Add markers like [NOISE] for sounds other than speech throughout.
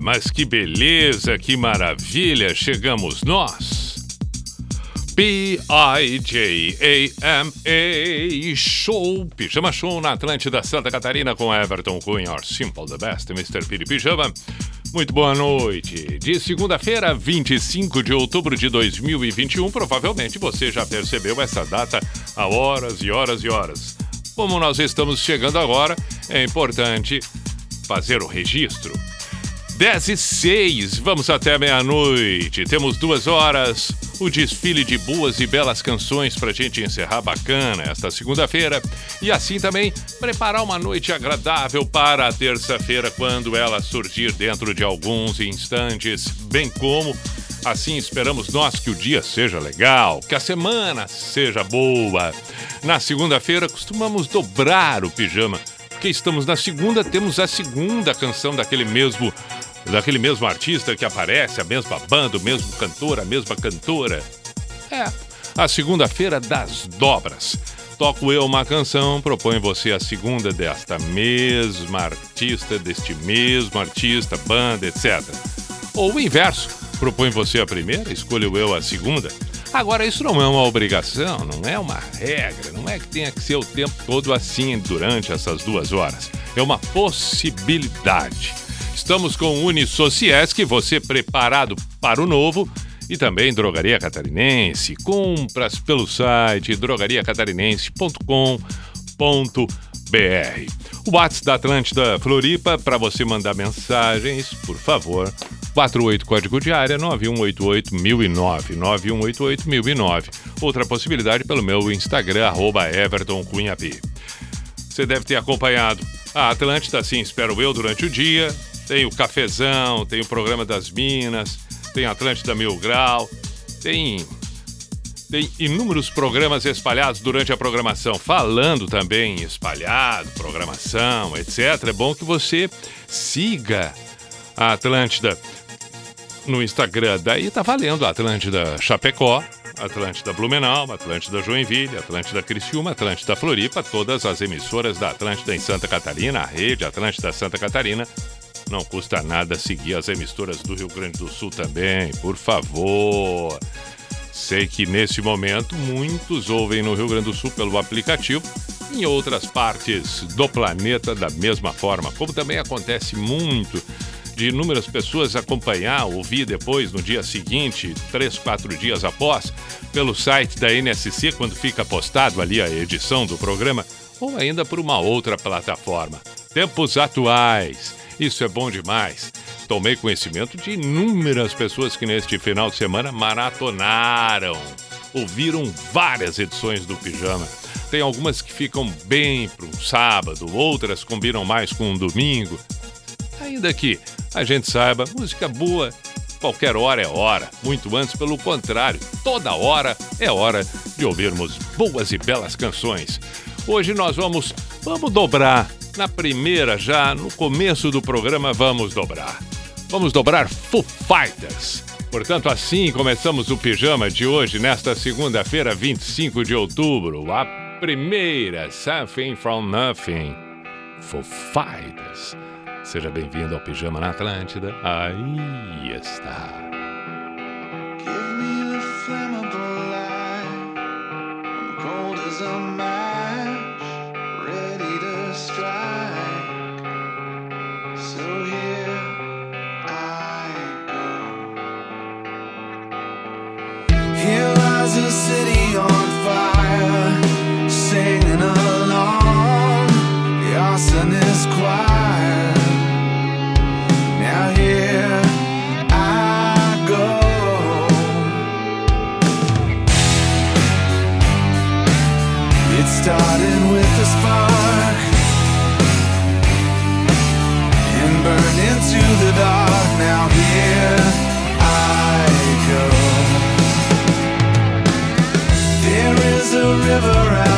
Mas que beleza, que maravilha! Chegamos nós! P-I-J-A-M-A Show, Pijama Show na Atlântida Santa Catarina com Everton Cunha, Simple the Best, Mr. Piri Pijama. Muito boa noite. De segunda-feira, 25 de outubro de 2021, provavelmente você já percebeu essa data há horas e horas e horas. Como nós estamos chegando agora, é importante fazer o registro. 10 e 6, vamos até meia-noite. Temos duas horas. O desfile de boas e belas canções para gente encerrar bacana esta segunda-feira. E assim também preparar uma noite agradável para a terça-feira, quando ela surgir dentro de alguns instantes. Bem como assim esperamos nós que o dia seja legal, que a semana seja boa. Na segunda-feira costumamos dobrar o pijama porque estamos na segunda, temos a segunda canção daquele mesmo daquele mesmo artista que aparece, a mesma banda, o mesmo cantor, a mesma cantora. É, a segunda-feira das dobras. Toco eu uma canção, proponho você a segunda desta mesma artista, deste mesmo artista, banda, etc. Ou o inverso, propõe você a primeira, escolho eu a segunda. Agora, isso não é uma obrigação, não é uma regra, não é que tenha que ser o tempo todo assim durante essas duas horas. É uma possibilidade. Estamos com o Unisociesc, você preparado para o novo, e também Drogaria Catarinense. Compras pelo site drogariacatarinense.com.br. O WhatsApp da Atlântida Floripa para você mandar mensagens, por favor. 48 código de área 9188 1009 9188 1009. Outra possibilidade pelo meu Instagram arroba. Você deve ter acompanhado a Atlântida, assim espero eu, durante o dia. Tem o cafezão, tem o programa das Minas, tem Atlântida Mil Grau, tem tem inúmeros programas espalhados durante a programação, falando também espalhado, programação, etc. É bom que você siga a Atlântida no Instagram. Daí tá valendo Atlântida Chapecó, Atlântida Blumenau, Atlântida Joinville, Atlântida Criciúma, Atlântida Floripa, todas as emissoras da Atlântida em Santa Catarina, a rede Atlântida Santa Catarina. Não custa nada seguir as emissoras do Rio Grande do Sul também, por favor. Sei que nesse momento muitos ouvem no Rio Grande do Sul pelo aplicativo, em outras partes do planeta da mesma forma, como também acontece muito de inúmeras pessoas acompanhar, ouvir depois, no dia seguinte, três, quatro dias após, pelo site da NSC, quando fica postado ali a edição do programa, ou ainda por uma outra plataforma. Tempos atuais. Isso é bom demais. Tomei conhecimento de inúmeras pessoas que neste final de semana maratonaram, ouviram várias edições do Pijama. Tem algumas que ficam bem para um sábado, outras combinam mais com um domingo. Ainda que a gente saiba, música boa, qualquer hora é hora. Muito antes, pelo contrário, toda hora é hora de ouvirmos boas e belas canções. Hoje nós vamos, vamos dobrar. Na primeira, já no começo do programa, vamos dobrar. Vamos dobrar Foo Fighters. Portanto, assim começamos o pijama de hoje, nesta segunda-feira, 25 de outubro. A primeira, Something from Nothing. Foo Fighters. Seja bem-vindo ao Pijama na Atlântida. Aí está. river out.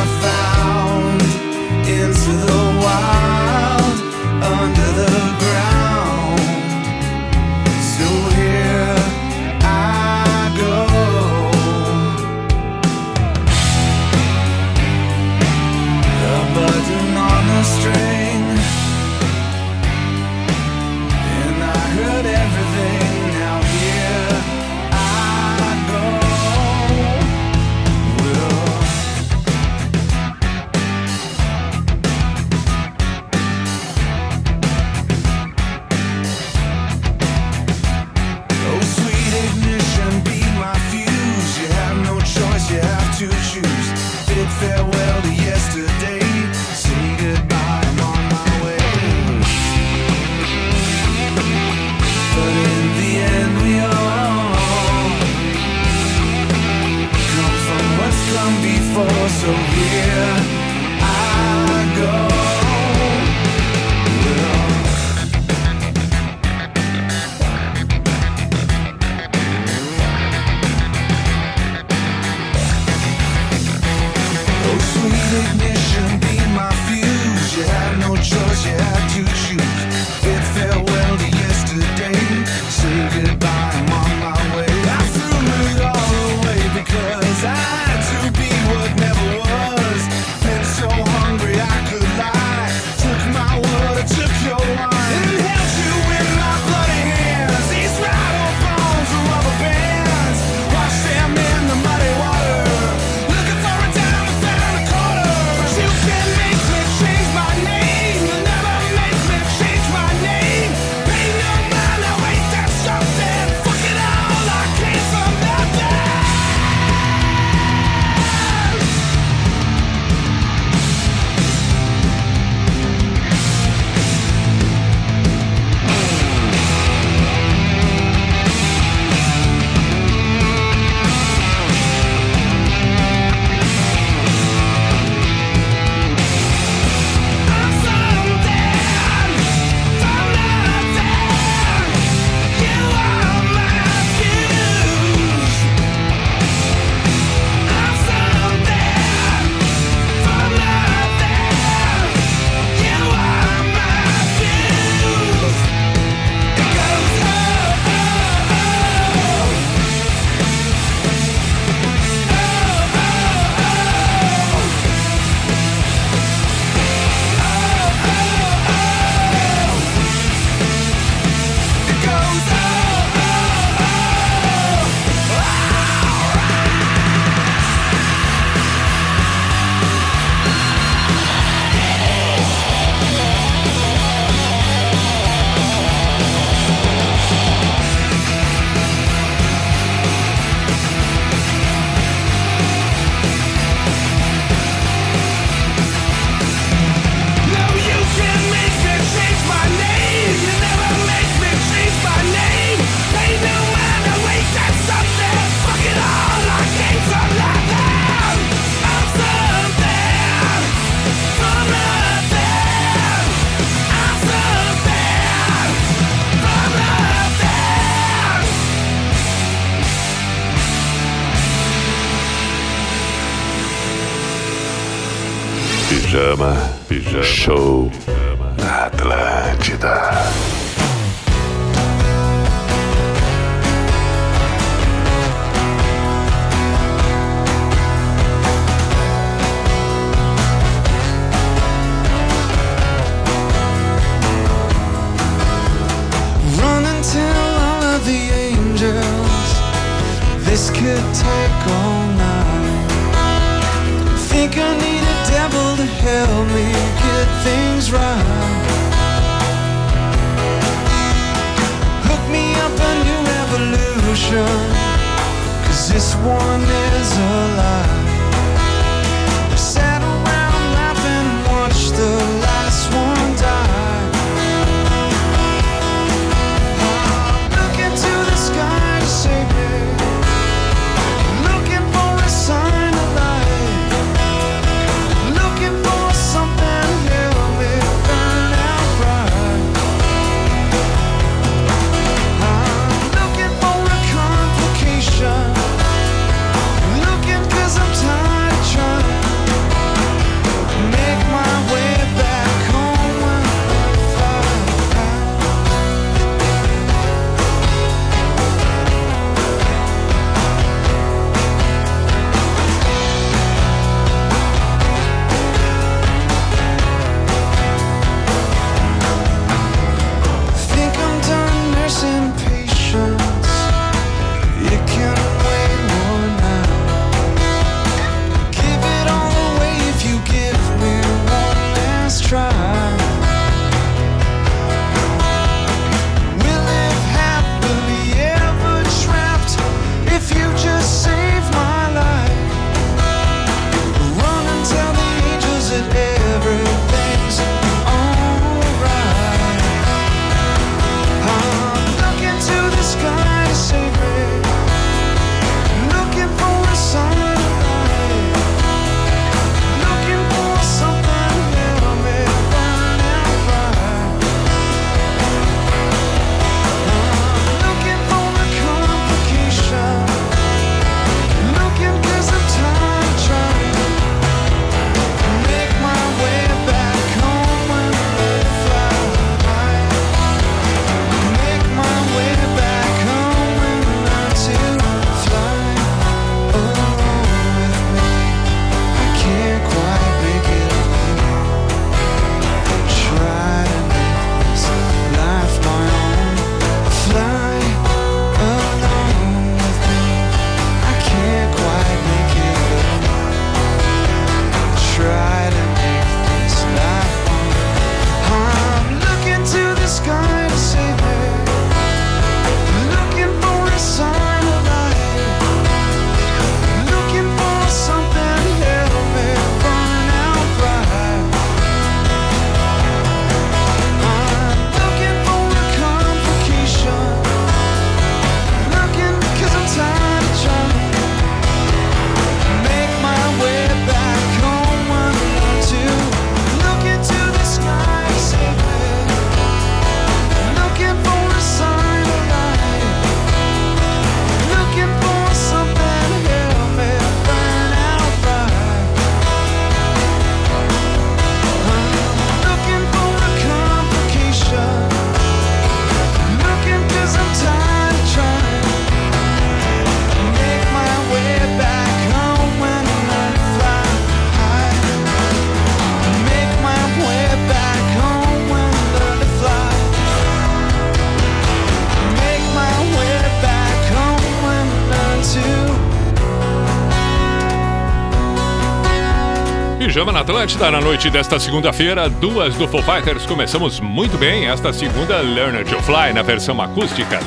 Atlântida na noite desta segunda-feira, duas do Foo Fighters. Começamos muito bem esta segunda Learner to Fly na versão acústica.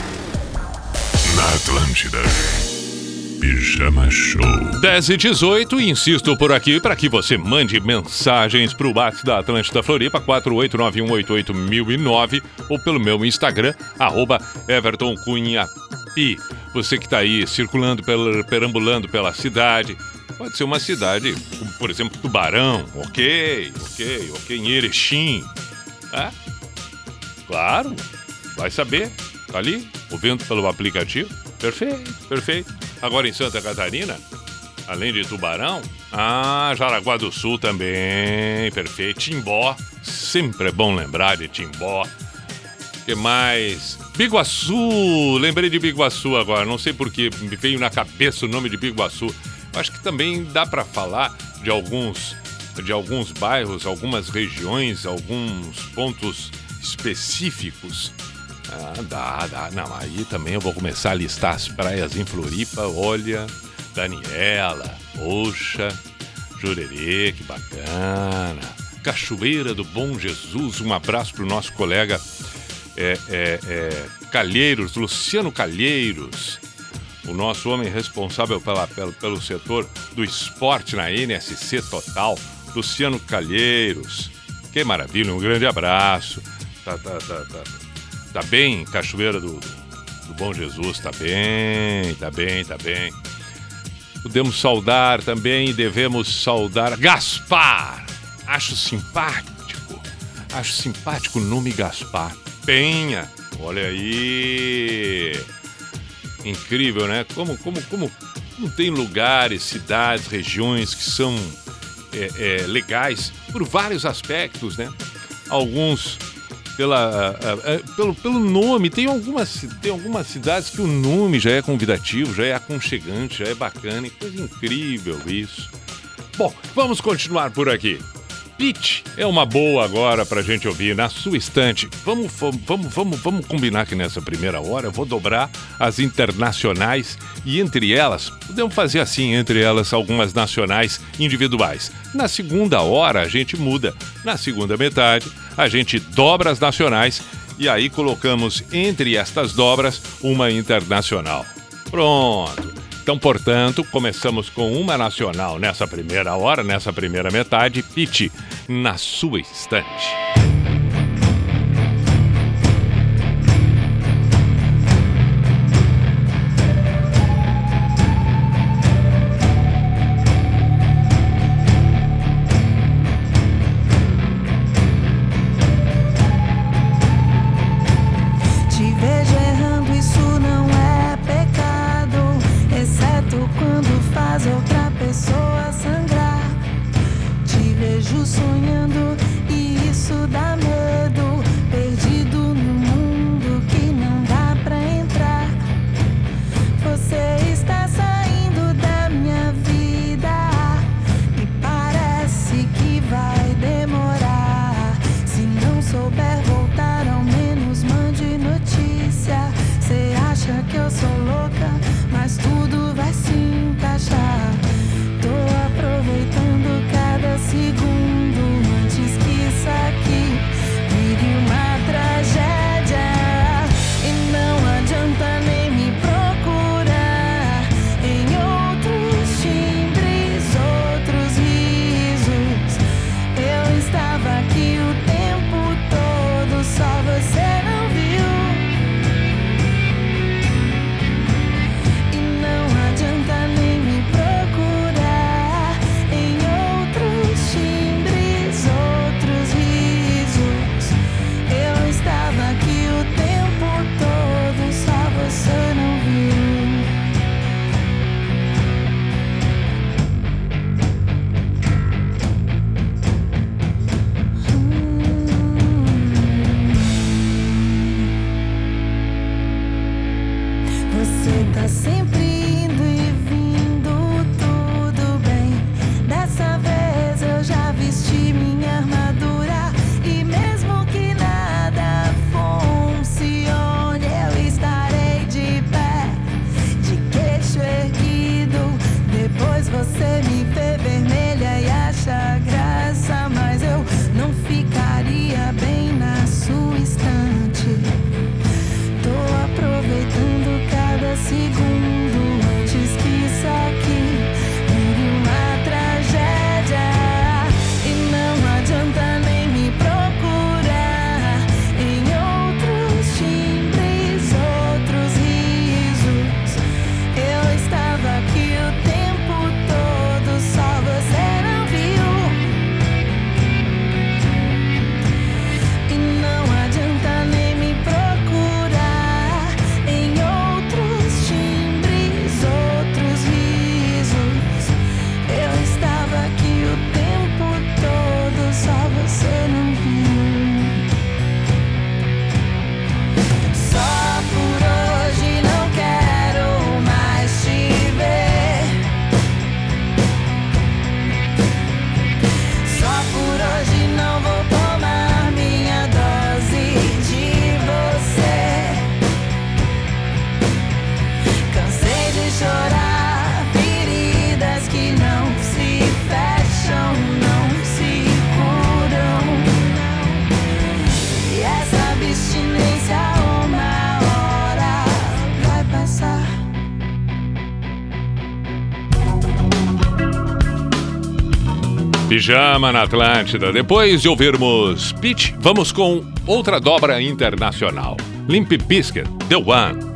Na Atlântida. Pijama Show. 10 e 18, insisto por aqui para que você mande mensagens para o WhatsApp da Atlântida Floripa, 489188009 ou pelo meu Instagram, arroba Everton Cunha Pi. Você que está aí circulando, perambulando pela cidade, pode ser uma cidade por exemplo, Tubarão, ok, ok, ok, em Erechim. É? Claro, vai saber, tá ali, ouvindo pelo aplicativo. Perfeito, perfeito. Agora em Santa Catarina, além de Tubarão, ah, Jaraguá do Sul também, perfeito. Timbó, sempre é bom lembrar de Timbó. que mais? Biguaçu, lembrei de Biguaçu agora, não sei porque me veio na cabeça o nome de Biguaçu. Acho que também dá para falar de alguns de alguns bairros, algumas regiões, alguns pontos específicos. Ah, dá, dá. Não, aí também eu vou começar a listar as praias em Floripa. Olha, Daniela, Poxa, Jurerê, que bacana. Cachoeira do Bom Jesus, um abraço pro nosso colega é, é, é, Calheiros, Luciano Calheiros, o nosso homem responsável pela, pelo, pelo setor do esporte na NSC Total, Luciano Calheiros. Que maravilha, um grande abraço. Tá, tá, tá, tá, tá bem, Cachoeira do, do Bom Jesus, tá bem, tá bem, tá bem. Podemos saudar também, devemos saudar Gaspar. Acho simpático. Acho simpático o nome Gaspar. Penha. Olha aí. Incrível, né? Como, como, como, como tem lugares, cidades, regiões que são é, é, legais por vários aspectos, né? Alguns pela, ah, ah, pelo, pelo nome. Tem algumas, tem algumas cidades que o nome já é convidativo, já é aconchegante, já é bacana. Coisa incrível isso. Bom, vamos continuar por aqui. Pitch é uma boa agora pra gente ouvir na sua estante. Vamos, vamos, vamos, vamos, vamos combinar que nessa primeira hora eu vou dobrar as internacionais e entre elas, podemos fazer assim, entre elas algumas nacionais individuais. Na segunda hora a gente muda. Na segunda metade a gente dobra as nacionais e aí colocamos entre estas dobras uma internacional. Pronto. Então, portanto, começamos com uma nacional nessa primeira hora, nessa primeira metade, Pit, na sua estante. Pijama na Atlântida. Depois de ouvirmos Pitch, vamos com outra dobra internacional. Limp Pisker, The One.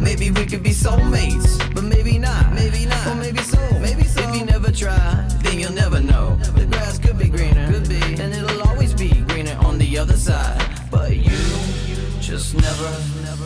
Maybe we could be soulmates, but maybe not. Maybe not. Or maybe so. Maybe so. If you never try, then you'll never know. The grass could be greener, could be, and it'll always be greener on the other side. But you just never, never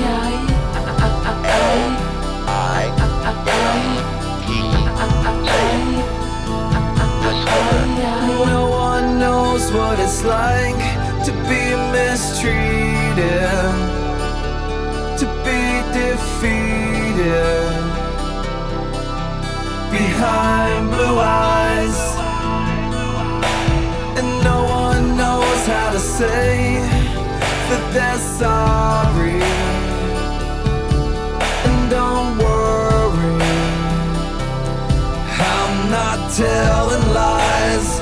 what it's like to be mistreated, to be defeated behind blue eyes, and no one knows how to say that they're sorry. And don't worry. I'm not telling lies,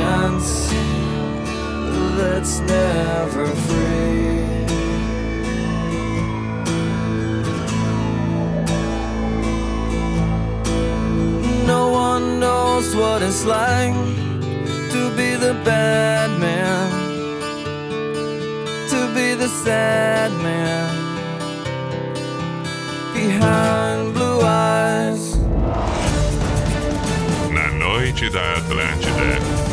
vengeance that's never free. No one knows what it's like to be the bad man, to be the sad man behind blue eyes. Na noite da Atlântida.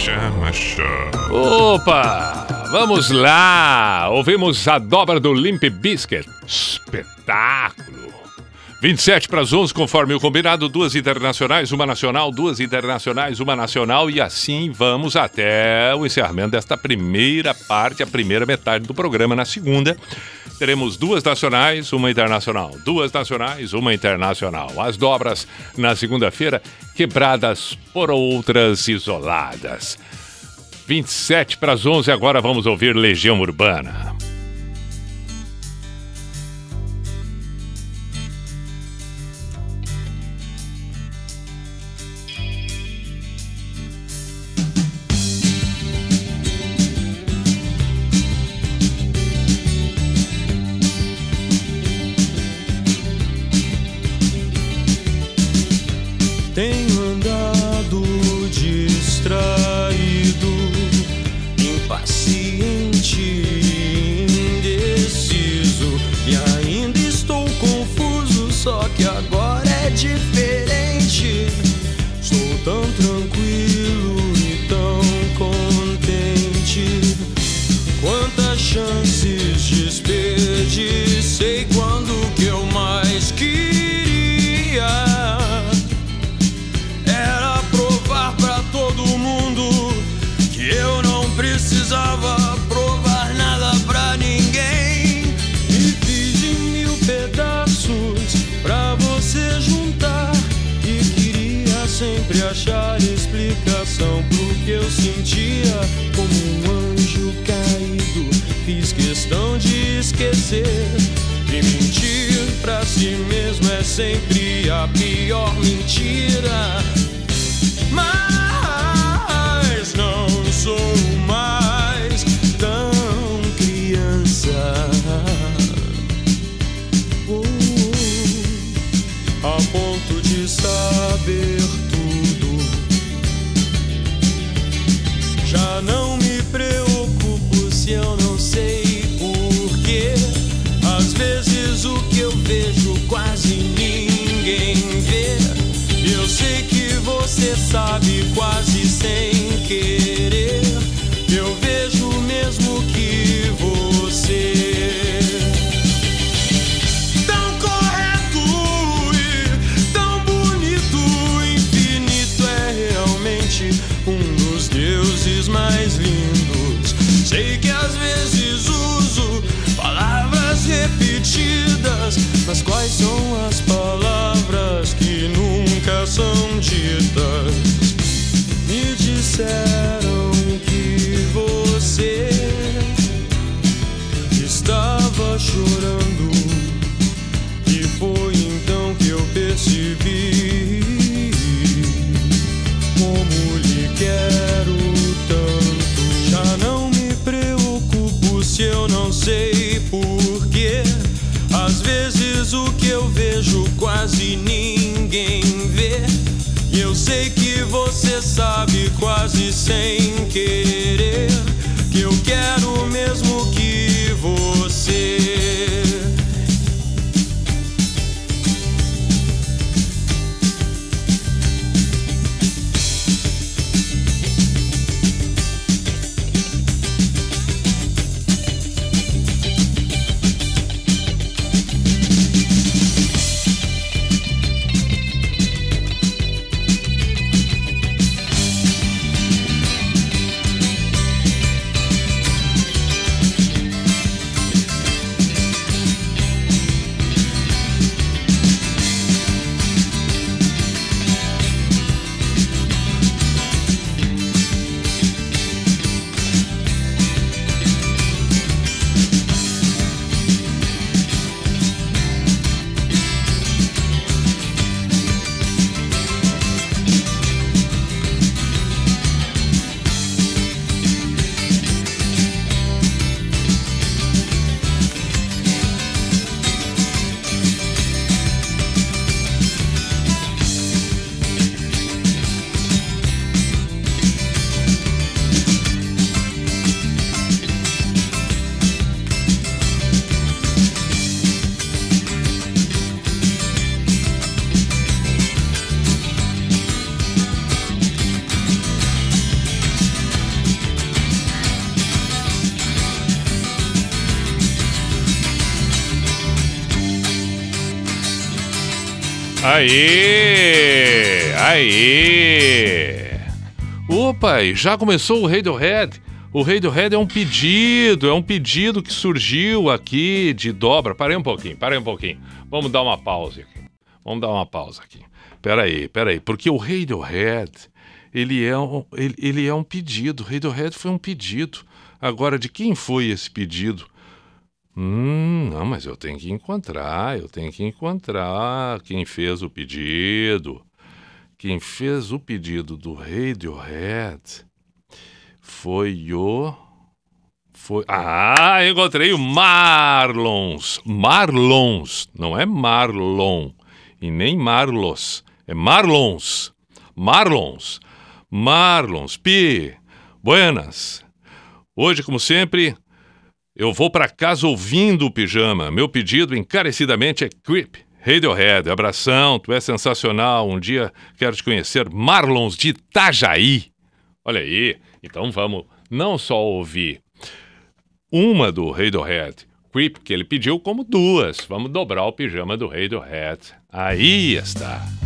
Pijama Show. Opa! Vamos lá! Ouvimos a dobra do Limp Biscuit. Espetáculo! 27 para as 11, conforme o combinado, duas internacionais, uma nacional, duas internacionais, uma nacional, e assim vamos até o encerramento desta primeira parte, a primeira metade do programa. Na segunda, teremos duas nacionais, uma internacional, duas nacionais, uma internacional. As dobras na segunda-feira, quebradas por outras isoladas. 27 para as 11, agora vamos ouvir Legião Urbana. Sempre achar explicação pro que eu sentia como um anjo caído. Fiz questão de esquecer. E mentir pra si mesmo é sempre a pior mentira. Mas repetidas. sabe quase sem quase E já começou o Radiohead. O Radiohead é um pedido, é um pedido que surgiu aqui de dobra. Parei um pouquinho, parei um pouquinho. Vamos dar uma pausa aqui. Vamos dar uma pausa aqui. Peraí, peraí, porque o Radiohead, ele é um, ele, ele é um pedido. O Radiohead foi um pedido. Agora, de quem foi esse pedido? Hum, não, mas eu tenho que encontrar, eu tenho que encontrar quem fez o pedido. Quem fez o pedido do Radiohead foi o. Foi. Ah, encontrei o Marlons. Marlons, não é Marlon e nem Marlos, é Marlons. Marlons. Marlons. Pi. Buenas. Hoje, como sempre, eu vou para casa ouvindo o pijama. Meu pedido encarecidamente é Creep. Radiohead, abração, tu é sensacional. Um dia quero te conhecer. Marlons de Itajaí. Olha aí, então vamos não só ouvir uma do Radiohead, Creep, que ele pediu, como duas. Vamos dobrar o pijama do Radiohead. Aí está.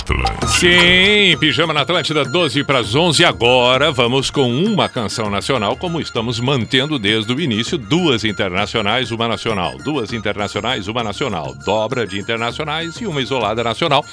Atlântida. Sim, Pijama na Atlântida, 12 para as 11. Agora vamos com uma canção nacional, como estamos mantendo desde o início. Duas internacionais, uma nacional. Duas internacionais, uma nacional. Dobra de internacionais e uma isolada nacional.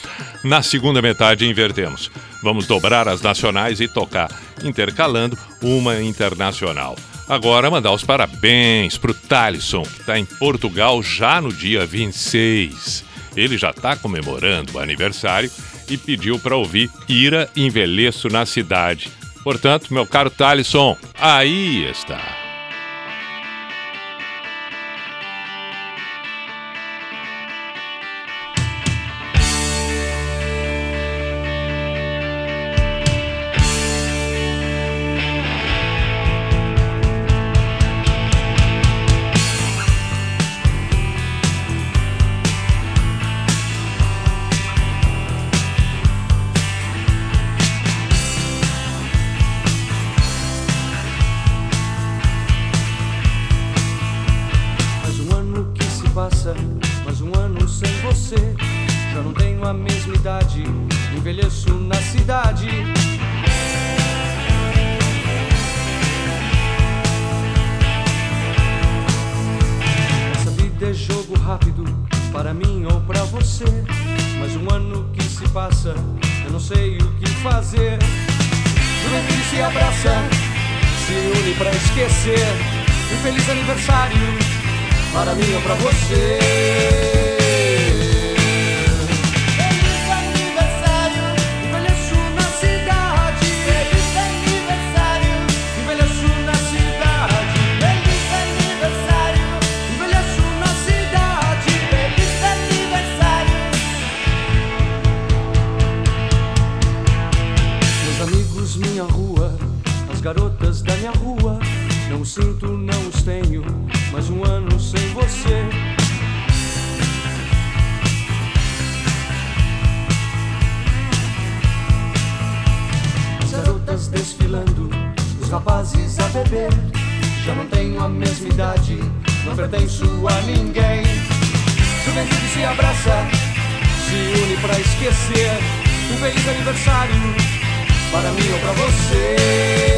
Na segunda metade, invertemos. Vamos dobrar as nacionais e tocar, intercalando uma internacional. Agora, mandar os parabéns pro Talisson, que está em Portugal já no dia 26. Ele já está comemorando o aniversário e pediu para ouvir Ira Envelheço na Cidade. Portanto, meu caro Talisson, aí está. Rápido, para mim ou para você. Mais um ano que se passa, eu não sei o que fazer. Juventude se abraça, se une pra esquecer. Um feliz aniversário para mim ou pra você. Da minha rua. Não sinto, não os tenho, mais um ano sem você. As garotas desfilando, os rapazes a beber. Já não tenho a mesma idade, não pertenço a ninguém. Juventude se abraça, se une pra esquecer. Um feliz aniversário para mim ou pra você.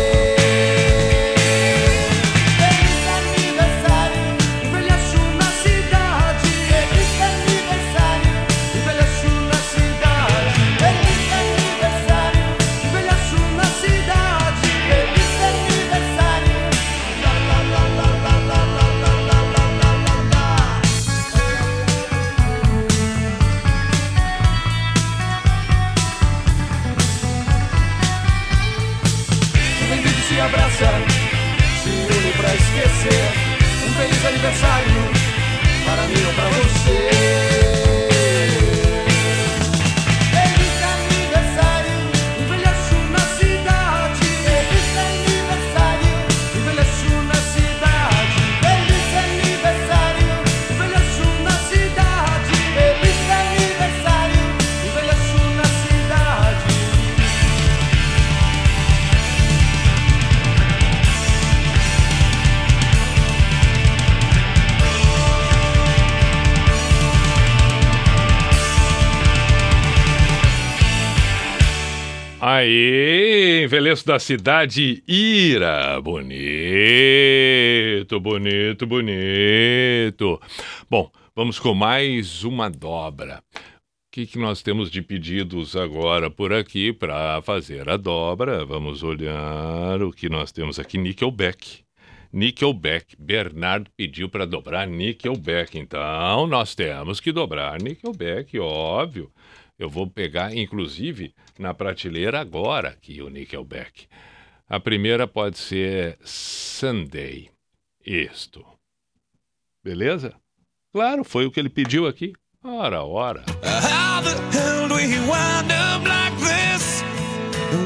da cidade Ira. Bonito, bonito, bonito. Bom, vamos com mais uma dobra. O que, que nós temos de pedidos agora por aqui para fazer a dobra? Vamos olhar o que nós temos aqui. Nickelback. Nickelback. Bernardo pediu para dobrar Nickelback. Então, nós temos que dobrar Nickelback, óbvio. Eu vou pegar, inclusive, na prateleira agora que o Nickelback. A primeira pode ser Sunday. Isto. Beleza? Claro, foi o que ele pediu aqui. Ora, ora. How the hell do we wind up like this?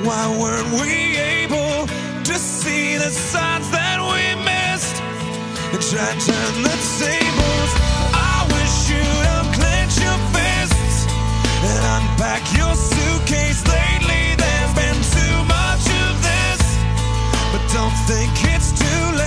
Why weren't we able to see the signs that we missed? And try to turn the tables. unpack your suitcase lately. There's been too much of this, but don't think it's too late.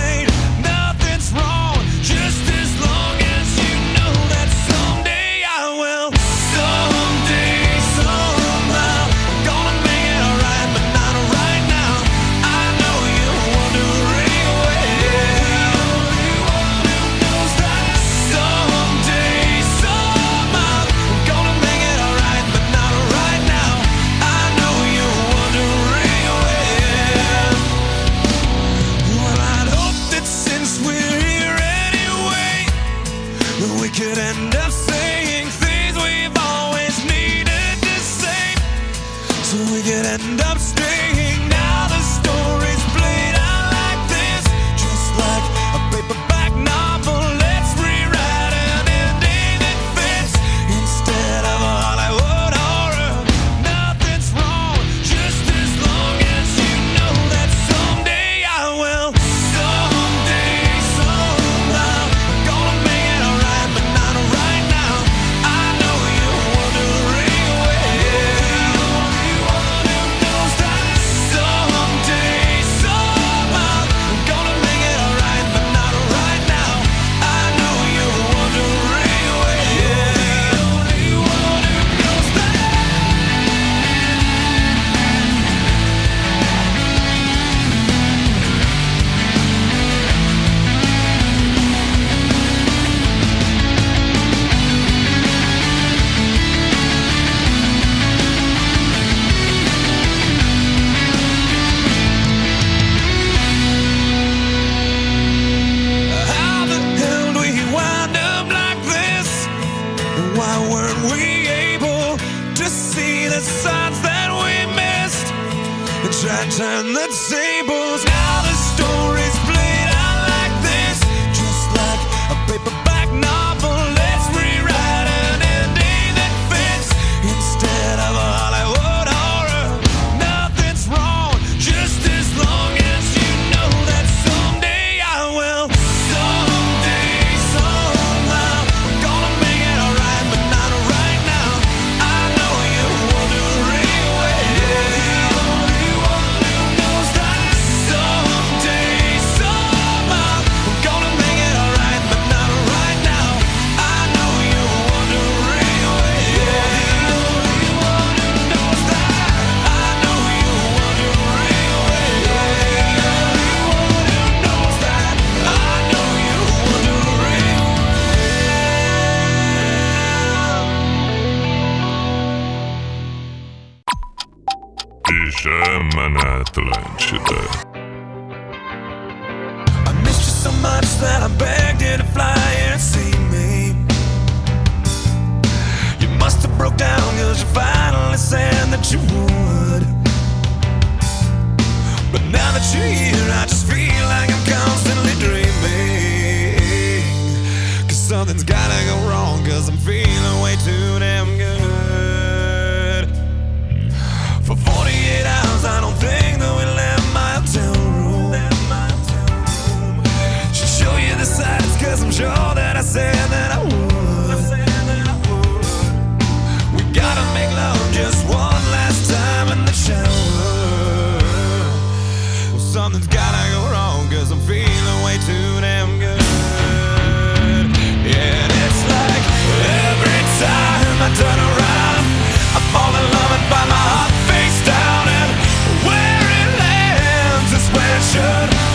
Should.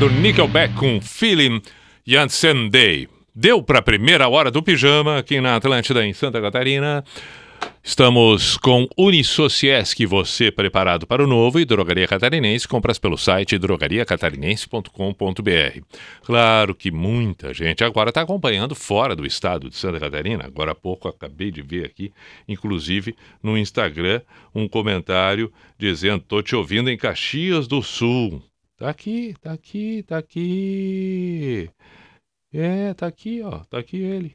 Do Nickelback com Feeling Janssen Day. Deu para a primeira hora do pijama aqui na Atlântida, em Santa Catarina. Estamos com Unisociesc, você preparado para o novo e Drogaria Catarinense, compras pelo site drogariacatarinense.com.br. Claro que muita gente agora está acompanhando fora do estado de Santa Catarina. Agora há pouco acabei de ver aqui, inclusive no Instagram, um comentário dizendo: "Tô te ouvindo em Caxias do Sul". Tá aqui, tá aqui, tá aqui. É, tá aqui, ó, tá aqui ele.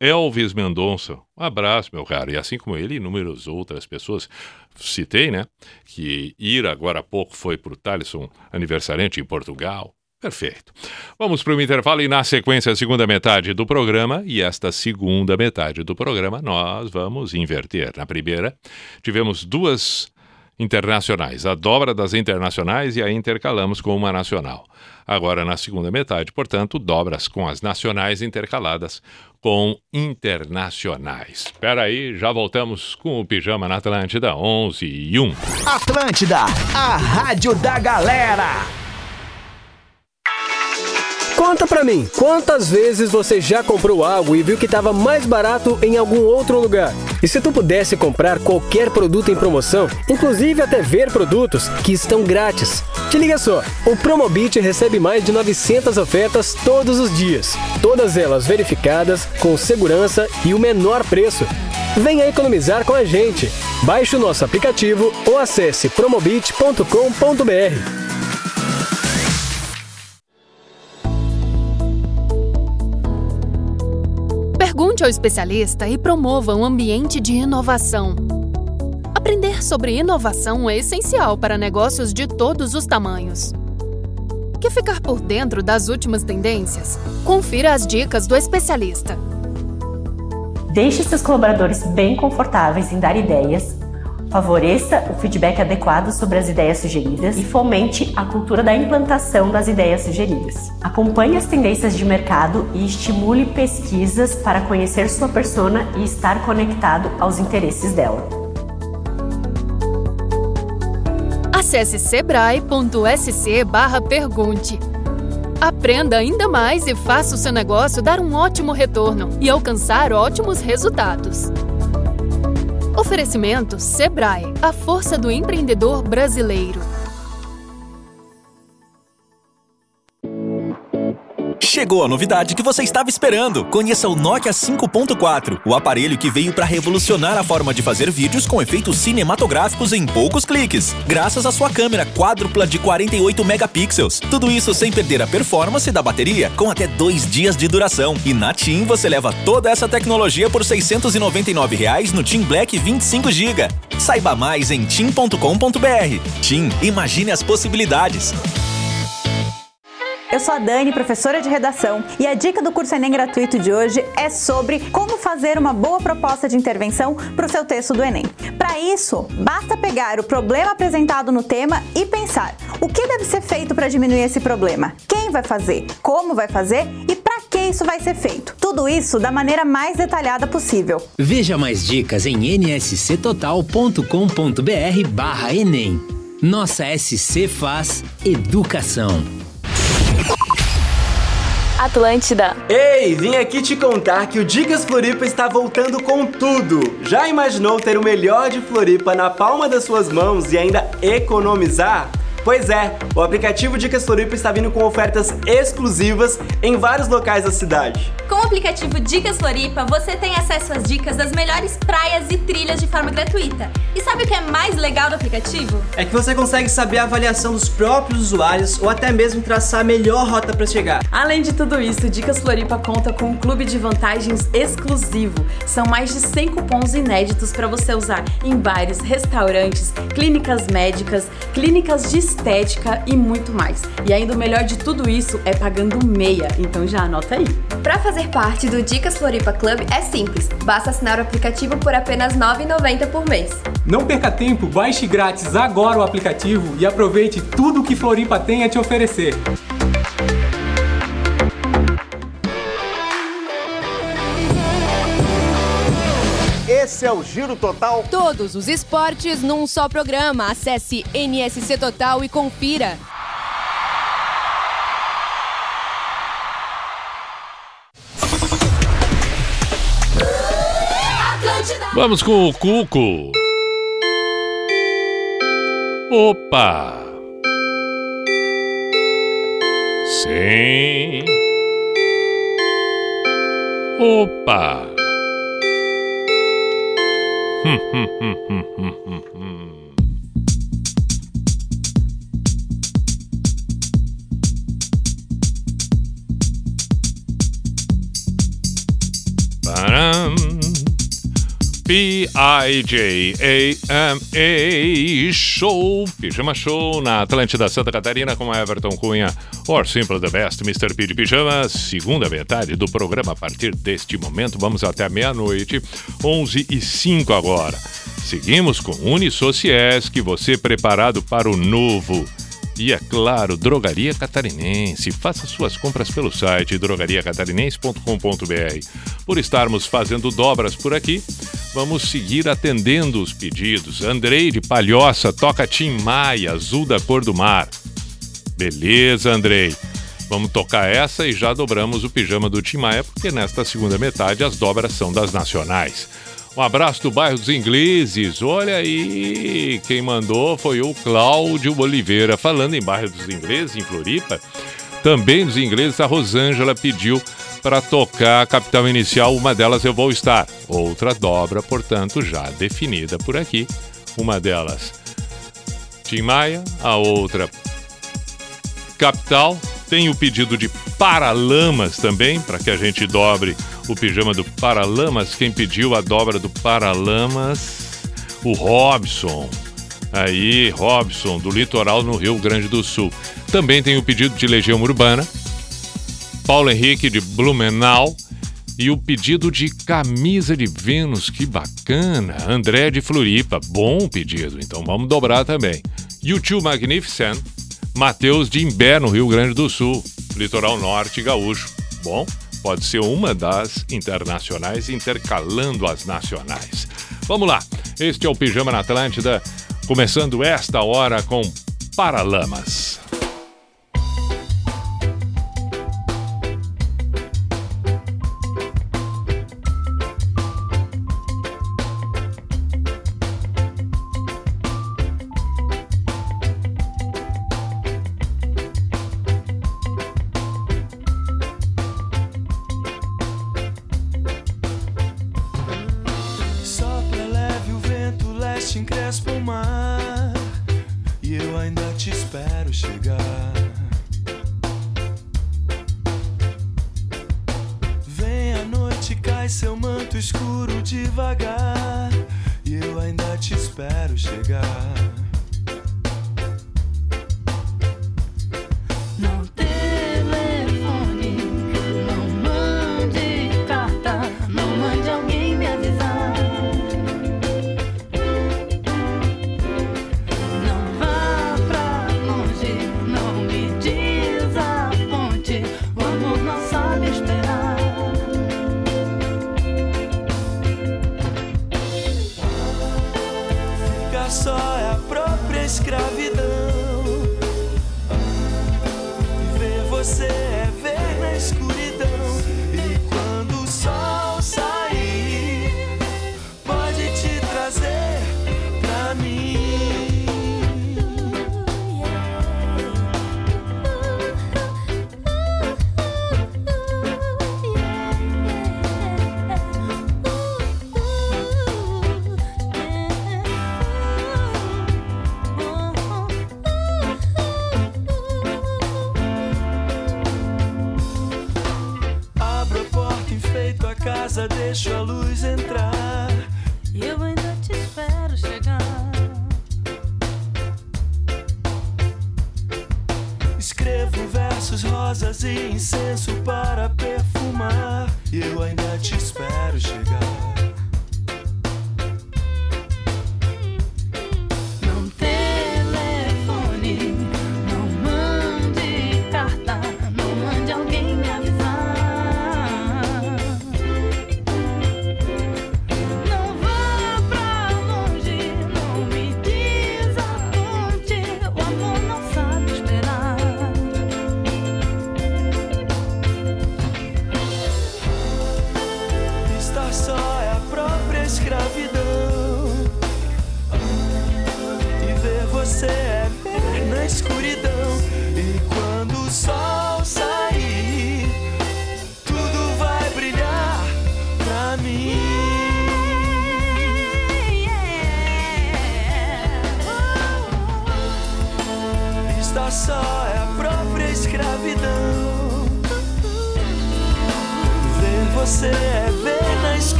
Elvis Mendonça, um abraço, meu caro. E assim como ele, inúmeras outras pessoas. Citei, né? Que ir agora há pouco foi para o Thaleson, aniversariante em Portugal. Perfeito. Vamos para o intervalo e, na sequência, a segunda metade do programa. E esta segunda metade do programa nós vamos inverter. Na primeira, tivemos duas internacionais, a dobra das internacionais e a intercalamos com uma nacional. Agora, na segunda metade, portanto, dobras com as nacionais intercaladas com internacionais. Espera aí, já voltamos com o Pijama na Atlântida 11 e 1. Atlântida, a rádio da galera. Conta pra mim, quantas vezes você já comprou algo e viu que estava mais barato em algum outro lugar? E se tu pudesse comprar qualquer produto em promoção, inclusive até ver produtos que estão grátis? Te liga só, o Promobit recebe mais de 900 ofertas todos os dias, todas elas verificadas, com segurança e o menor preço. Venha economizar com a gente. Baixe o nosso aplicativo ou acesse promobit.com.br. Pergunte ao especialista e promova um ambiente de inovação. Aprender sobre inovação é essencial para negócios de todos os tamanhos. Quer ficar por dentro das últimas tendências? Confira as dicas do especialista. Deixe seus colaboradores bem confortáveis em dar ideias, Favoreça o feedback adequado sobre as ideias sugeridas e fomente a cultura da implantação das ideias sugeridas. Acompanhe as tendências de mercado e estimule pesquisas para conhecer sua persona e estar conectado aos interesses dela. Acesse sebrae.sc barra pergunte. Aprenda ainda mais e faça o seu negócio dar um ótimo retorno e alcançar ótimos resultados. Oferecimento Sebrae, a força do empreendedor brasileiro. Chegou a novidade que você estava esperando. Conheça o Nokia 5.4, o aparelho que veio para revolucionar a forma de fazer vídeos com efeitos cinematográficos em poucos cliques, graças à sua câmera quádrupla de 48 megapixels. Tudo isso sem perder a performance da bateria, com até dois dias de duração. E na TIM você leva toda essa tecnologia por 699 reais no TIM Black 25 GB. Saiba mais em tim.com.br. TIM, imagine as possibilidades. Eu sou a Dani, professora de redação, e a dica do curso Enem gratuito de hoje é sobre como fazer uma boa proposta de intervenção para o seu texto do Enem. Para isso, basta pegar o problema apresentado no tema e pensar o que deve ser feito para diminuir esse problema, quem vai fazer, como vai fazer e para que isso vai ser feito. Tudo isso da maneira mais detalhada possível. Veja mais dicas em nsctotal.com.br barra Enem. Nossa SC faz educação. Atlântida. Ei, vim aqui te contar que o Dicas Floripa está voltando com tudo. Já imaginou ter o melhor de Floripa na palma das suas mãos e ainda economizar? Pois é, o aplicativo Dicas Floripa está vindo com ofertas exclusivas em vários locais da cidade. Com o aplicativo Dicas Floripa, você tem acesso às dicas das melhores praias e trilhas de forma gratuita. E sabe o que é mais legal do aplicativo? É que você consegue saber a avaliação dos próprios usuários ou até mesmo traçar a melhor rota para chegar. Além de tudo isso, Dicas Floripa conta com um clube de vantagens exclusivo. São mais de 100 cupons inéditos para você usar em bares, restaurantes, clínicas médicas, clínicas de estética e muito mais. E ainda o melhor de tudo isso é pagando meia, então já anota aí. Para fazer parte do Dicas Floripa Club é simples, basta assinar o aplicativo por apenas R$ 9,90 por mês. Não perca tempo, baixe grátis agora o aplicativo e aproveite tudo o que Floripa tem a te oferecer. Esse é o Giro Total. Todos os esportes num só programa. Acesse NSC Total e confira. Vamos com o Cuco. Opa! Sim. Opa! hmm, hmm, hmm, hmm, hmm, hmm. hmm. P-I-J-A-M-A Show, Pijama Show na Atlântida Santa Catarina com Everton Cunha, or Simple the Best, Mr. P de Pijama, segunda metade do programa a partir deste momento, vamos até meia-noite, 11 e 5 agora. Seguimos com Unisociesc, você preparado para o novo. E é claro, Drogaria Catarinense. Faça suas compras pelo site drogariacatarinense.com.br. Por estarmos fazendo dobras por aqui, vamos seguir atendendo os pedidos. Andrei de Palhoça toca Tim Maia, Azul da Cor do Mar. Beleza, Andrei. Vamos tocar essa e já dobramos o pijama do Tim Maia, porque nesta segunda metade as dobras são das nacionais. Um abraço do bairro dos Ingleses. Olha aí, quem mandou foi o Cláudio Oliveira. Falando em bairro dos Ingleses, em Floripa, também dos Ingleses, a Rosângela pediu para tocar a capital inicial. Uma delas eu vou estar. Outra dobra, portanto, já definida por aqui. Uma delas, Tim Maia. A outra, capital. Tem o pedido de Paralamas também, para que a gente dobre o pijama do Paralamas. Quem pediu a dobra do Paralamas? O Robson. Aí, Robson, do litoral no Rio Grande do Sul. Também tem o pedido de Legião Urbana. Paulo Henrique, de Blumenau. E o pedido de camisa de Vênus, que bacana. André de Floripa, bom pedido. Então vamos dobrar também. YouTube Magnificent. Mateus de Imbé, no Rio Grande do Sul, litoral norte gaúcho. Bom, pode ser uma das internacionais intercalando as nacionais. Vamos lá, este é o Pijama na Atlântida, começando esta hora com Paralamas.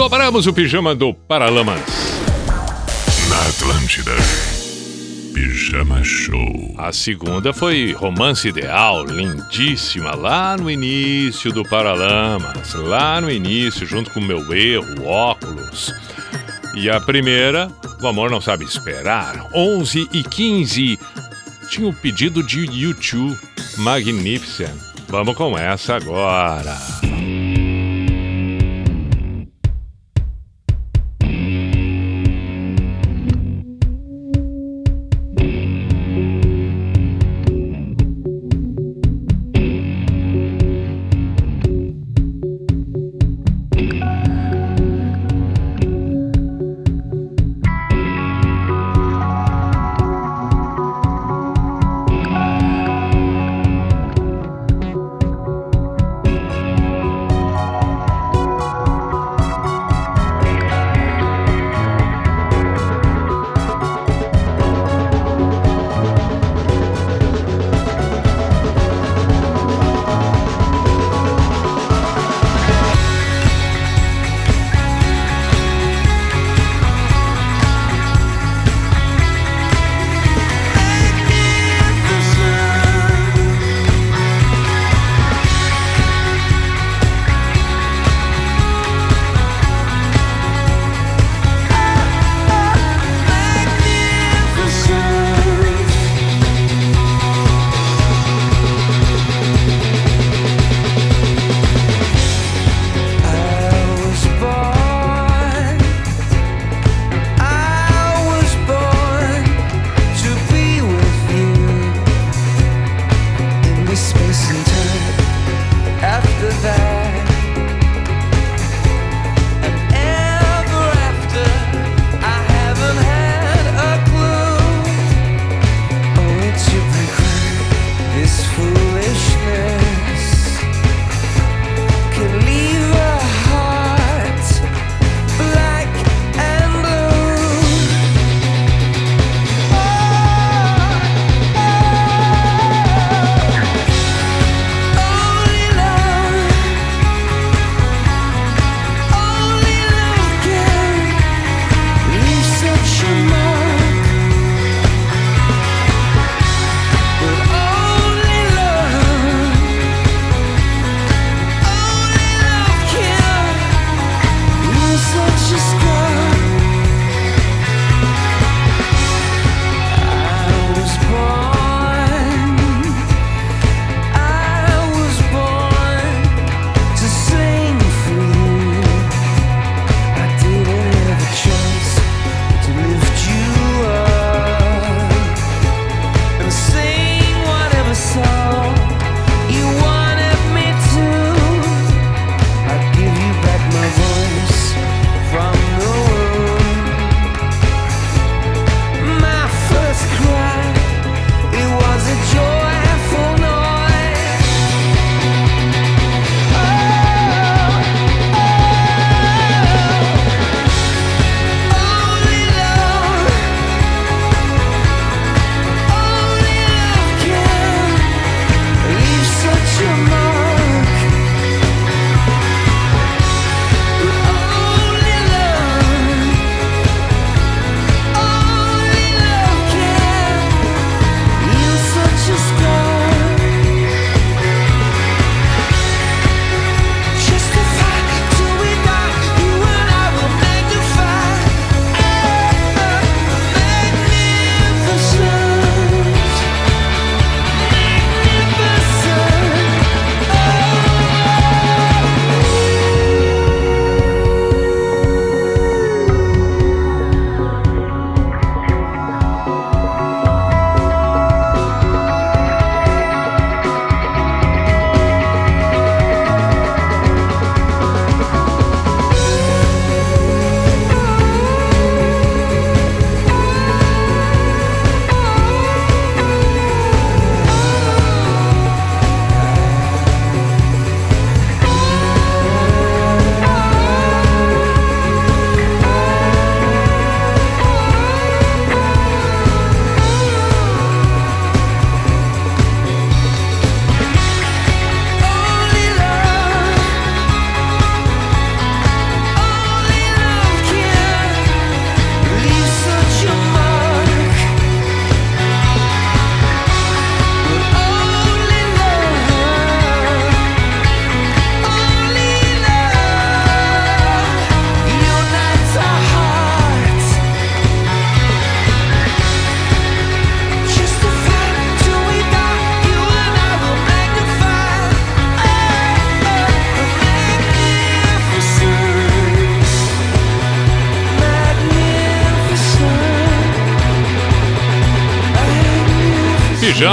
Dobramos o pijama do Paralamas. Na Atlântida. Pijama Show. A segunda foi Romance Ideal, lindíssima, lá no início do Paralamas, lá no início, junto com meu erro, óculos. E a primeira, O Amor Não Sabe Esperar, 11 e 15. Tinha o pedido de YouTube, Magnificent. Vamos com essa agora.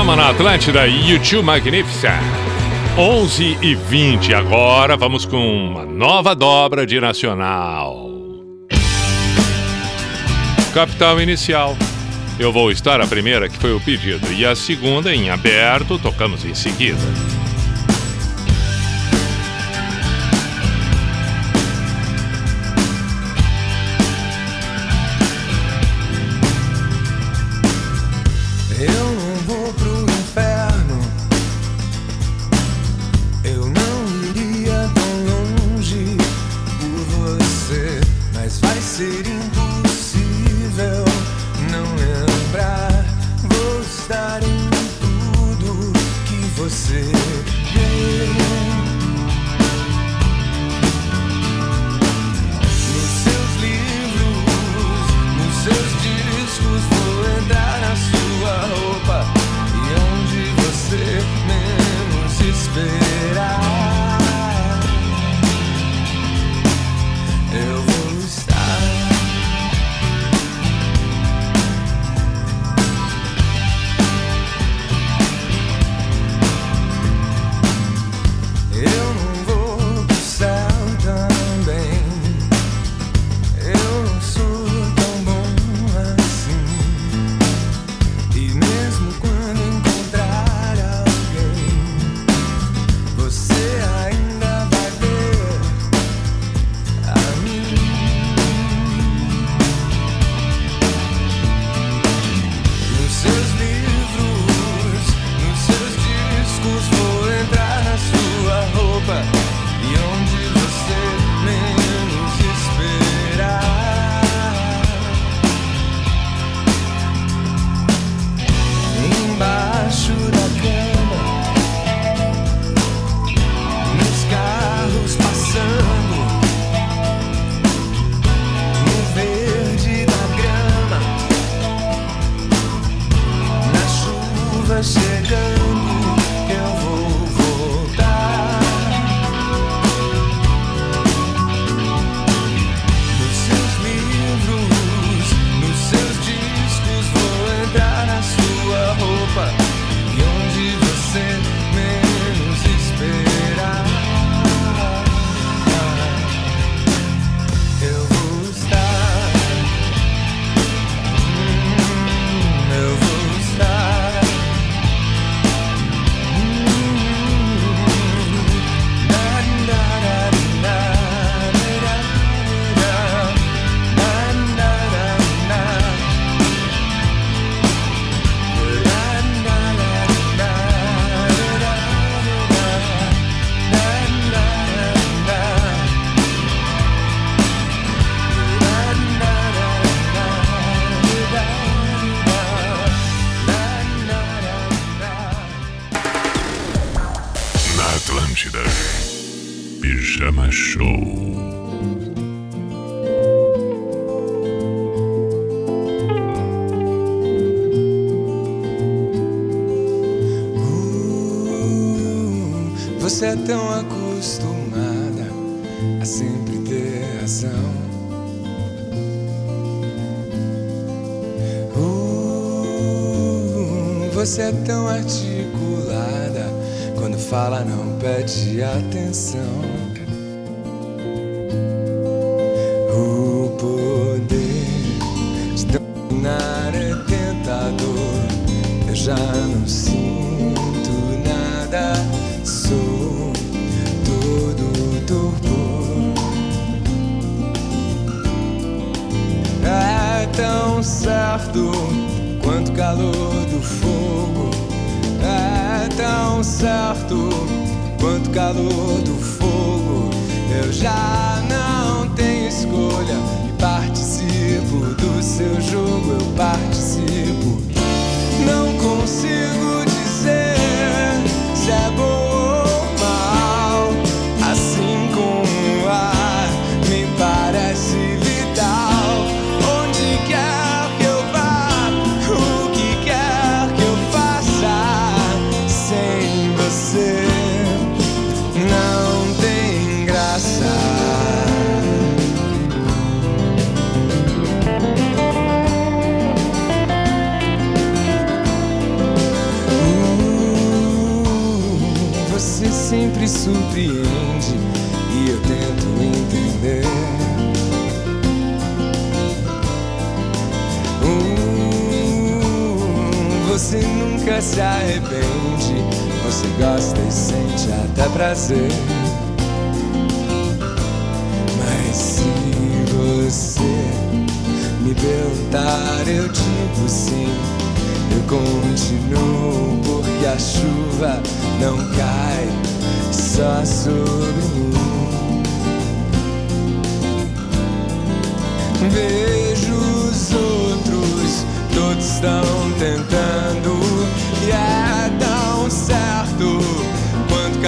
programa na Atlântida YouTube Magnífica. 11 e 20 agora, vamos com uma nova dobra de Nacional. Capital inicial. Eu vou estar a primeira, que foi o pedido, e a segunda em aberto, tocamos em seguida. coração.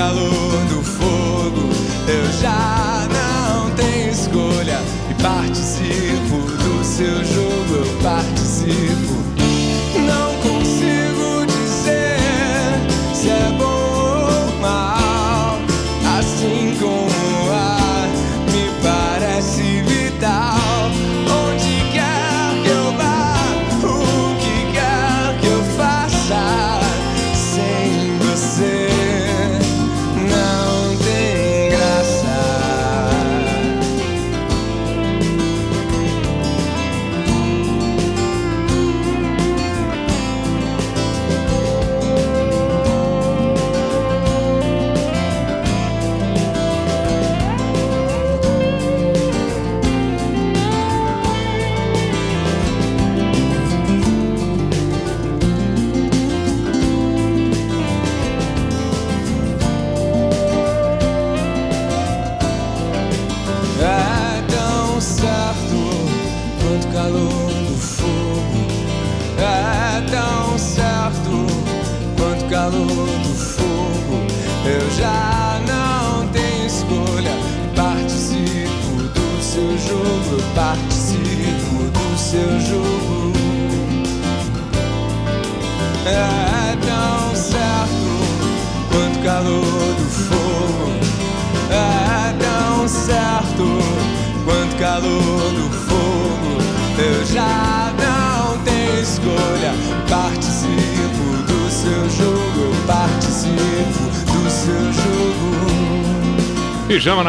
calor do fogo eu já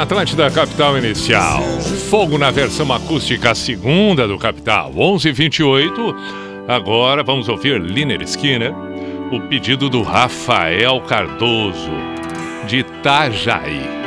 na Atlântida Capital Inicial. Fogo na versão acústica segunda do Capital, 11:28. Agora vamos ouvir Liner Skinner, o pedido do Rafael Cardoso de Itajaí.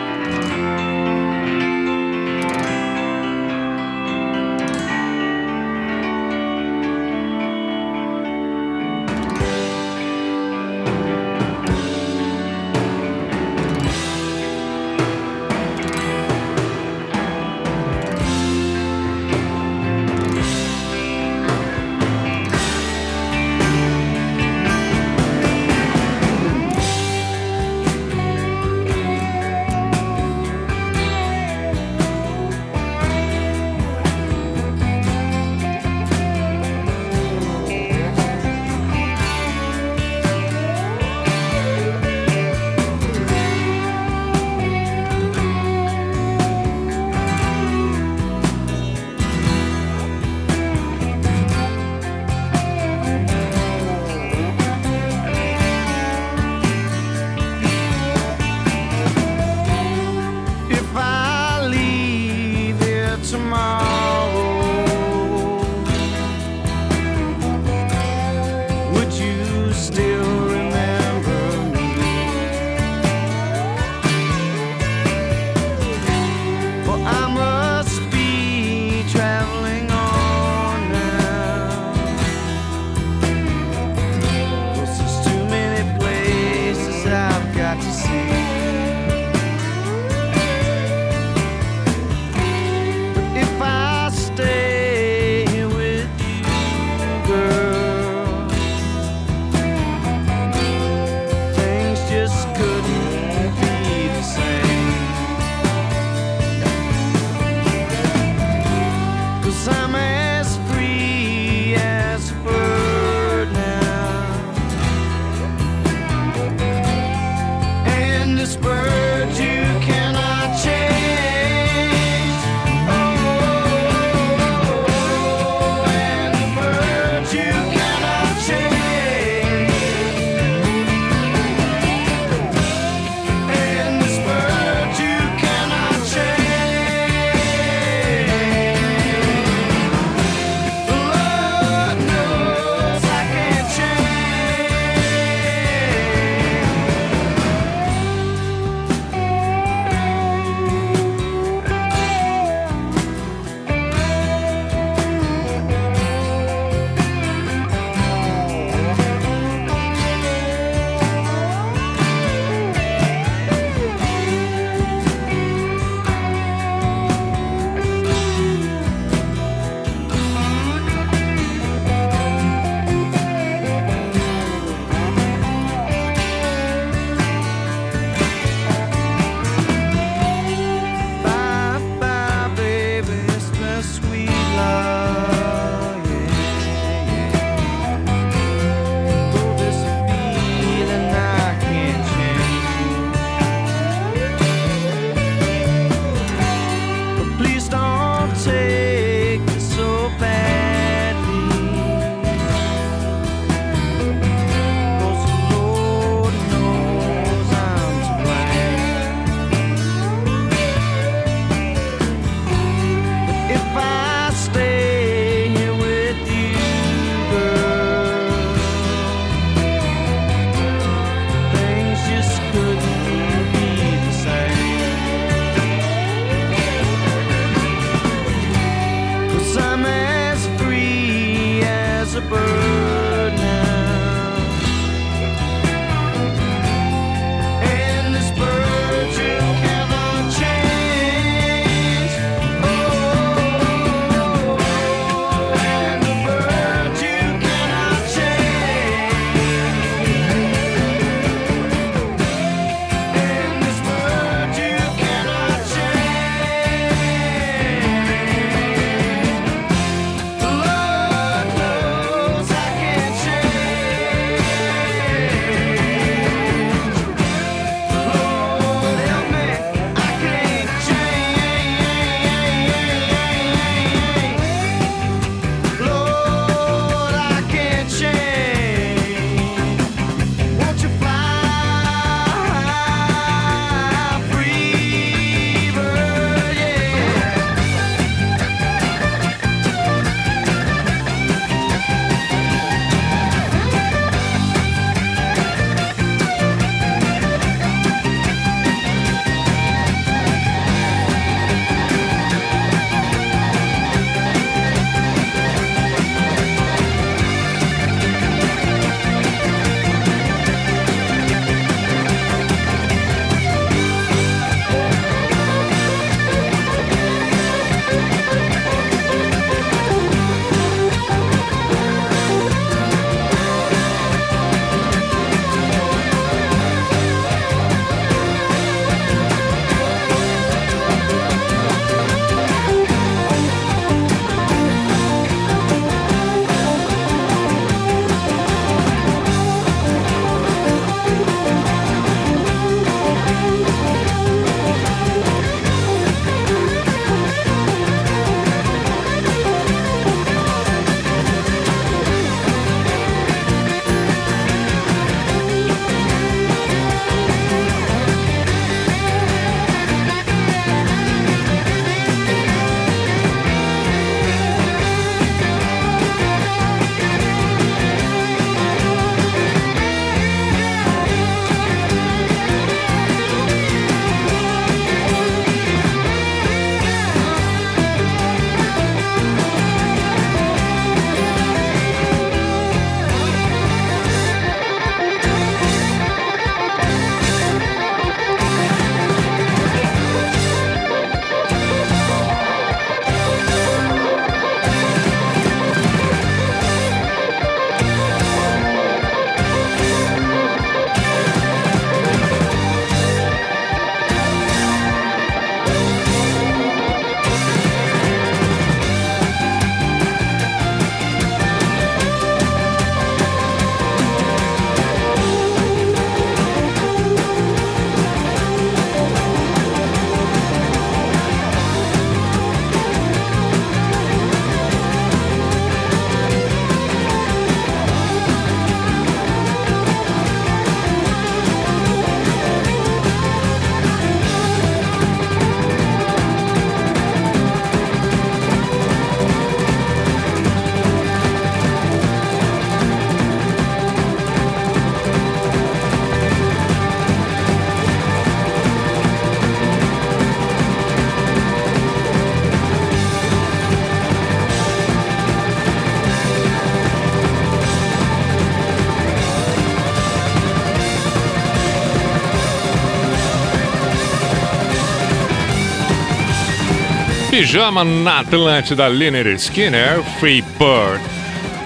Pijama na Atlântida, Liner Skinner, Free Bird.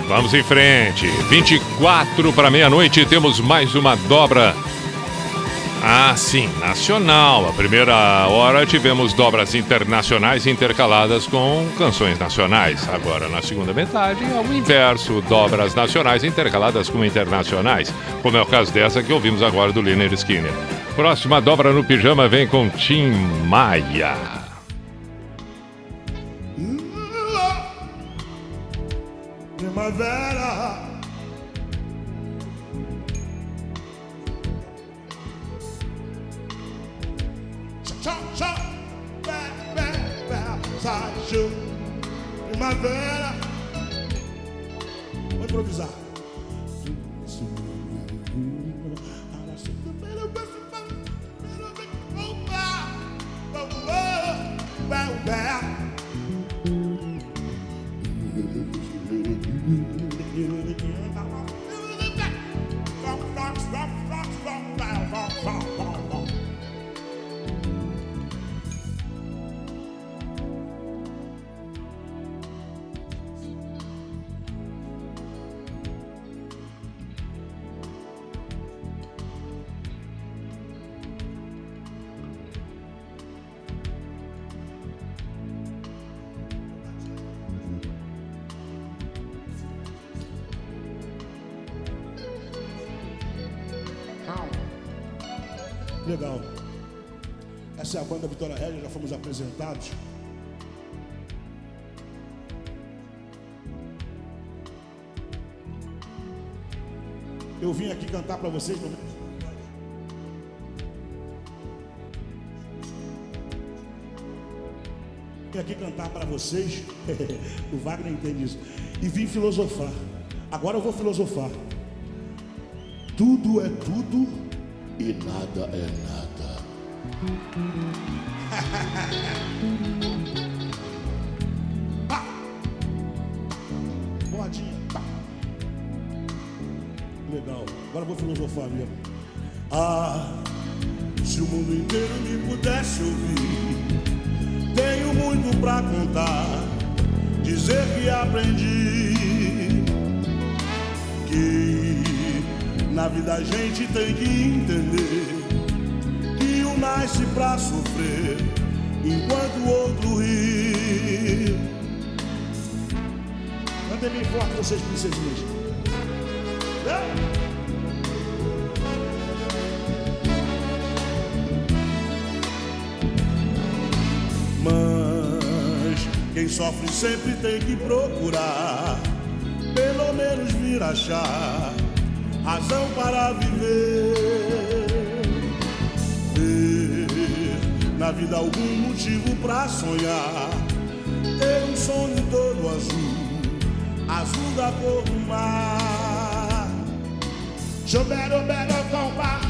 Vamos em frente. 24 para meia-noite, temos mais uma dobra. Ah, sim, nacional. A primeira hora tivemos dobras internacionais intercaladas com canções nacionais. Agora, na segunda metade, é o inverso: dobras nacionais intercaladas com internacionais, como é o caso dessa que ouvimos agora do Liner Skinner. Próxima dobra no pijama vem com Tim Maia. Legal. Essa é a banda Vitória Régia, já fomos apresentados. Eu vim aqui cantar para vocês. Vim aqui cantar para vocês. [LAUGHS] o Wagner entende isso. E vim filosofar. Agora eu vou filosofar. Tudo é tudo e nada é nada. [LAUGHS] Boadinha. Legal. Agora vou filosofar mesmo. Ah, se o mundo inteiro me pudesse ouvir, tenho muito pra contar. Dizer que aprendi que na vida a gente tem que entender que um nasce pra sofrer enquanto o outro ri. Cantem bem forte vocês, princesinhas. É. Mas quem sofre sempre tem que procurar, pelo menos vir achar razão para viver. Ter na vida algum motivo pra sonhar, ter um sonho todo azul, azul da cor do mar. Better, better come back,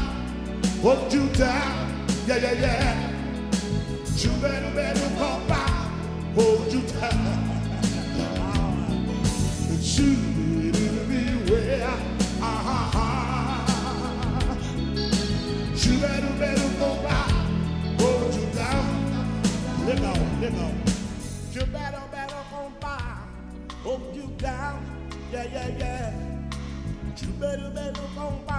hold you down, yeah, yeah, yeah. Chubeiro, beiro, compadre.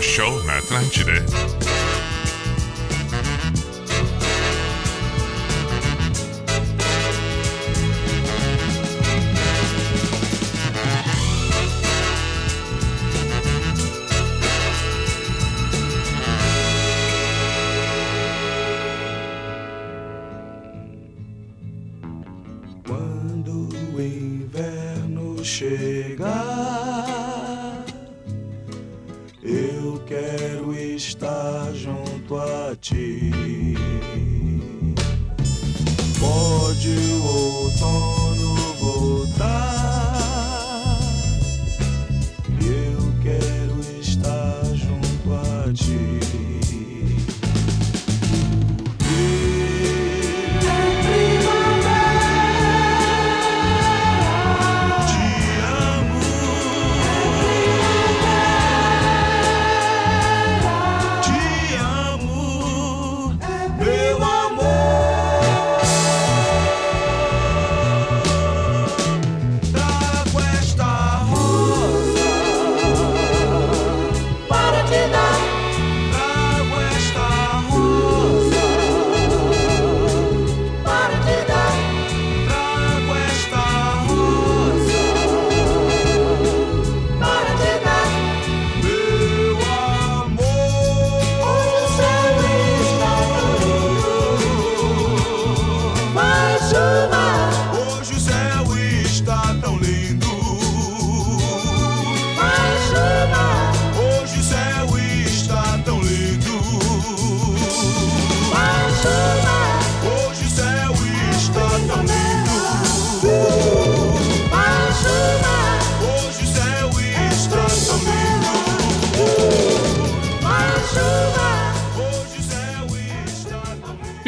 Show na Atlântida.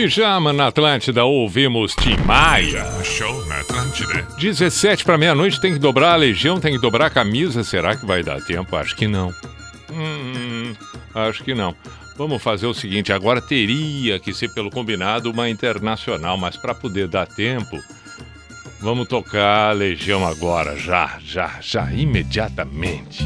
Pijama na Atlântida, ouvimos Tim Maia. Show na Atlântida. 17 para meia-noite, tem que dobrar a legião, tem que dobrar a camisa. Será que vai dar tempo? Acho que não. Hum, acho que não. Vamos fazer o seguinte: agora teria que ser, pelo combinado, uma internacional, mas para poder dar tempo, vamos tocar a legião agora, já, já, já, imediatamente.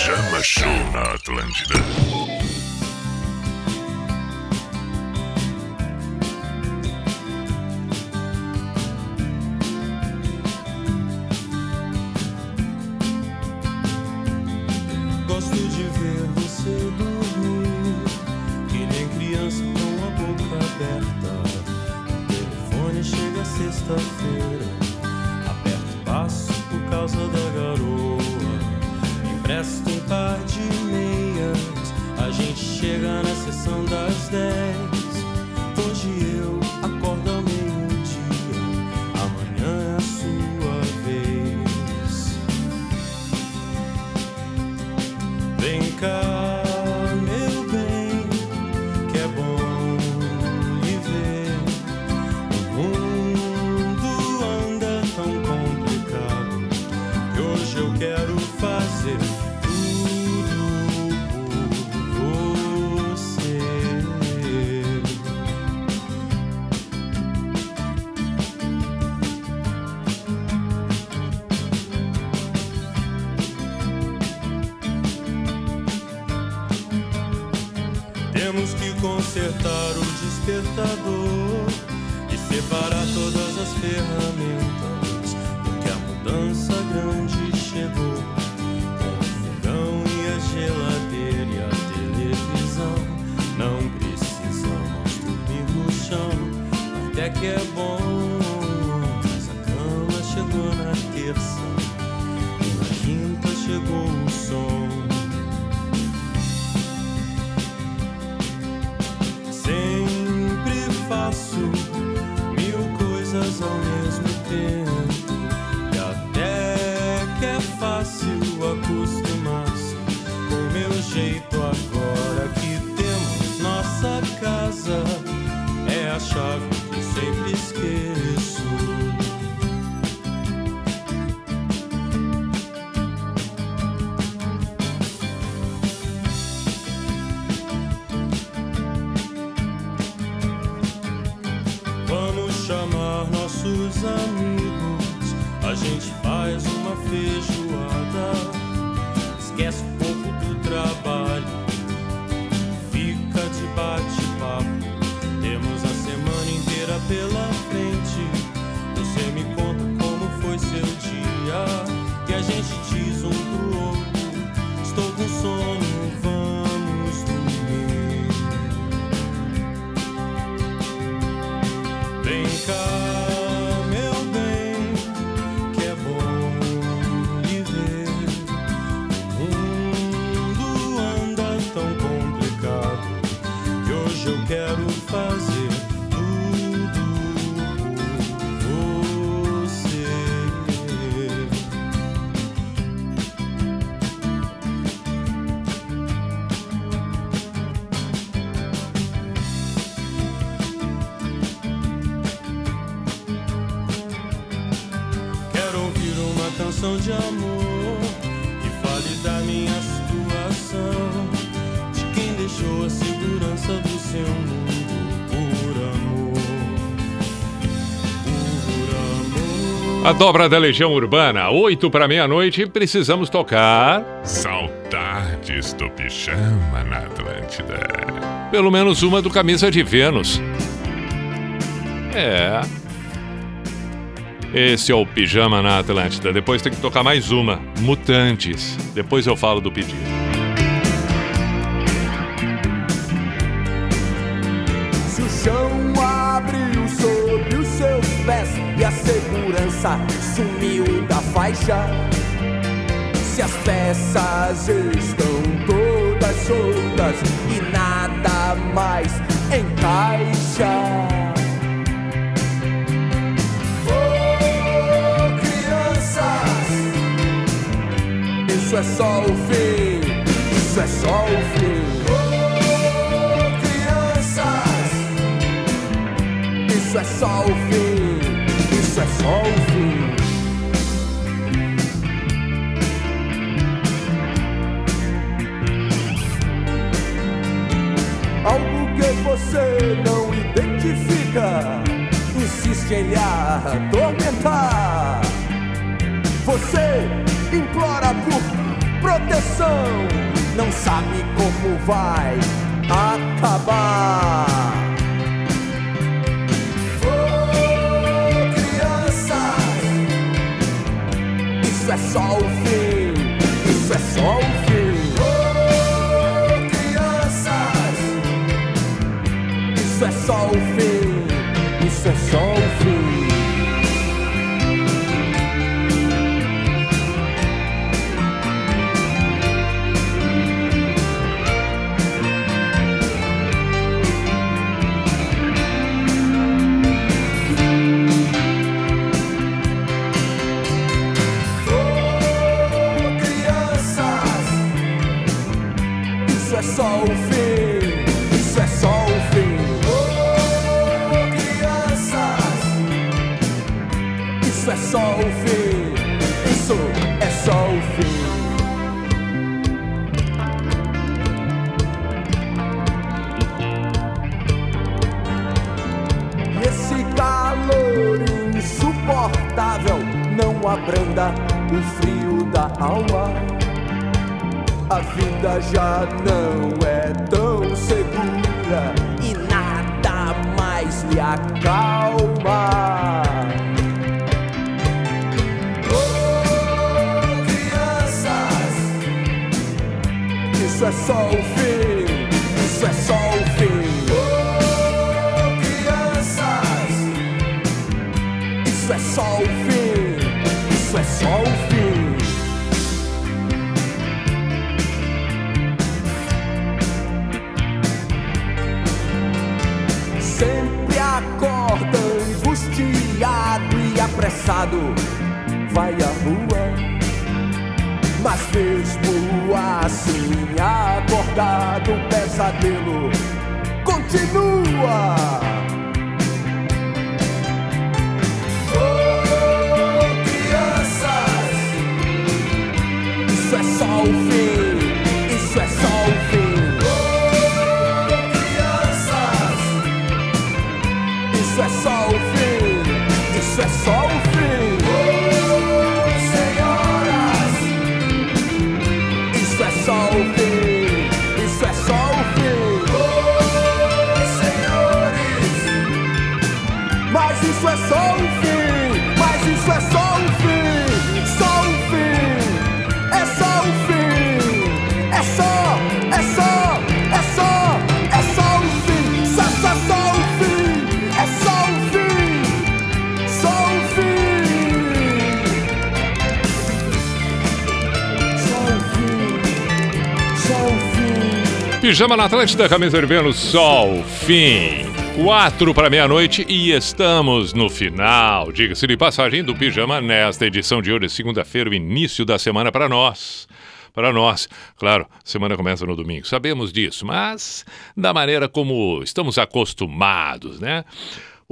Pijama Show na Atlântida. Canção de amor que fale da minha situação, de quem deixou a segurança do seu mundo por amor. Por amor. A dobra da Legião Urbana, 8 para meia-noite, precisamos tocar. Saudades do pijama na Atlântida. Pelo menos uma do Camisa de Vênus. É. Esse é o Pijama na Atlântida. Depois tem que tocar mais uma. Mutantes. Depois eu falo do pedido. Se o chão abriu sob os seus pés e a segurança sumiu da faixa, se as peças estão todas soltas e nada mais encaixa. Isso é só o fim, isso é só o fim. Oh, crianças, isso é só o fim, isso é só o fim. Algo que você não identifica, insiste em lhe atormentar. Você implora por proteção. não sabe como vai acabar. Oh, crianças, isso é só o fim, isso é só o fim. Oh, crianças, isso é só o fim, isso é só o fim. Não abranda o frio da alma. A vida já não é tão segura e nada mais lhe acalma. Oh, crianças, isso é só o fim, isso é só o fim. Oh, crianças, isso é só o fim, só o fim. Sempre acorda angustiado e apressado, vai à rua. Mas mesmo assim, acordado, o pesadelo continua. Pijama na Atlântida, camisa vermelho, sol, fim. Quatro para meia-noite e estamos no final. Diga-se de passagem do Pijama nesta edição de hoje, segunda-feira, o início da semana para nós. Para nós, claro, semana começa no domingo, sabemos disso, mas da maneira como estamos acostumados, né?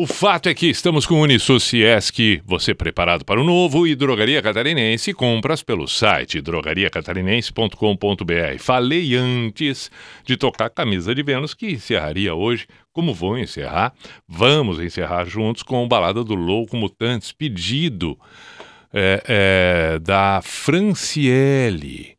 O fato é que estamos com o Unisociesc, você preparado para o novo, e Drogaria Catarinense, compras pelo site drogariacatarinense.com.br. Falei antes de tocar Camisa de Vênus, que encerraria hoje. Como vou encerrar? Vamos encerrar juntos com o Balada do Louco Mutantes, pedido é, é, da Franciele.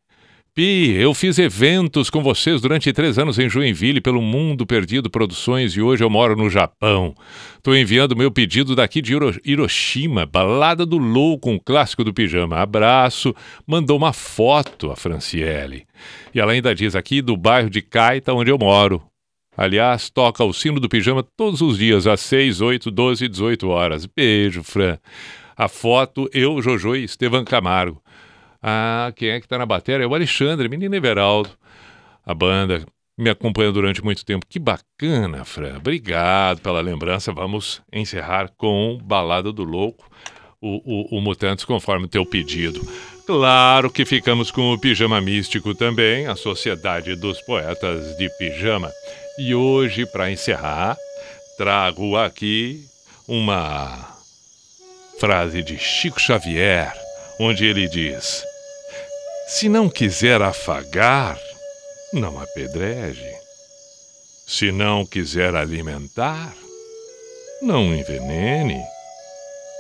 Pi, eu fiz eventos com vocês durante três anos em Joinville pelo Mundo Perdido Produções e hoje eu moro no Japão. Estou enviando meu pedido daqui de Hiro- Hiroshima, Balada do Louco, um clássico do pijama. Abraço. Mandou uma foto a Franciele. E ela ainda diz aqui do bairro de Caita, onde eu moro. Aliás, toca o sino do pijama todos os dias, às 6, 8, 12 e 18 horas. Beijo, Fran. A foto, eu, Jojo e Estevam Camargo. Ah, quem é que tá na bateria? É o Alexandre, menino Everaldo. A banda me acompanha durante muito tempo. Que bacana, Fran. Obrigado pela lembrança. Vamos encerrar com Balada do Louco, o, o, o Mutantes, conforme o teu pedido. Claro que ficamos com o Pijama Místico também, a Sociedade dos Poetas de Pijama. E hoje, para encerrar, trago aqui uma frase de Chico Xavier, onde ele diz: se não quiser afagar, não apedreje. Se não quiser alimentar, não envenene.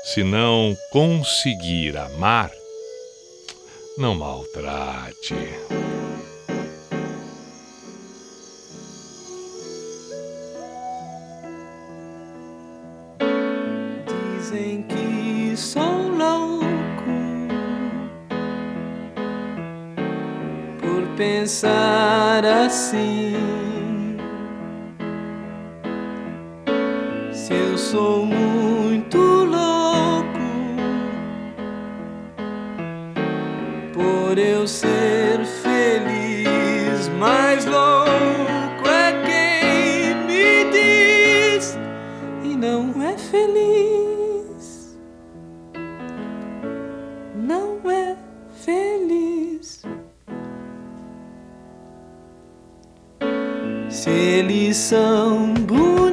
Se não conseguir amar, não maltrate. Dizem que só pensar assim. Se eu sou muito louco por eu ser feliz, mais louco é quem me diz e não é feliz. se eles são bonitos.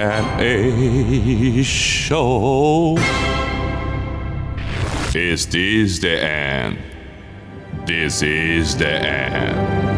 and A show. Is this the end? This is the end.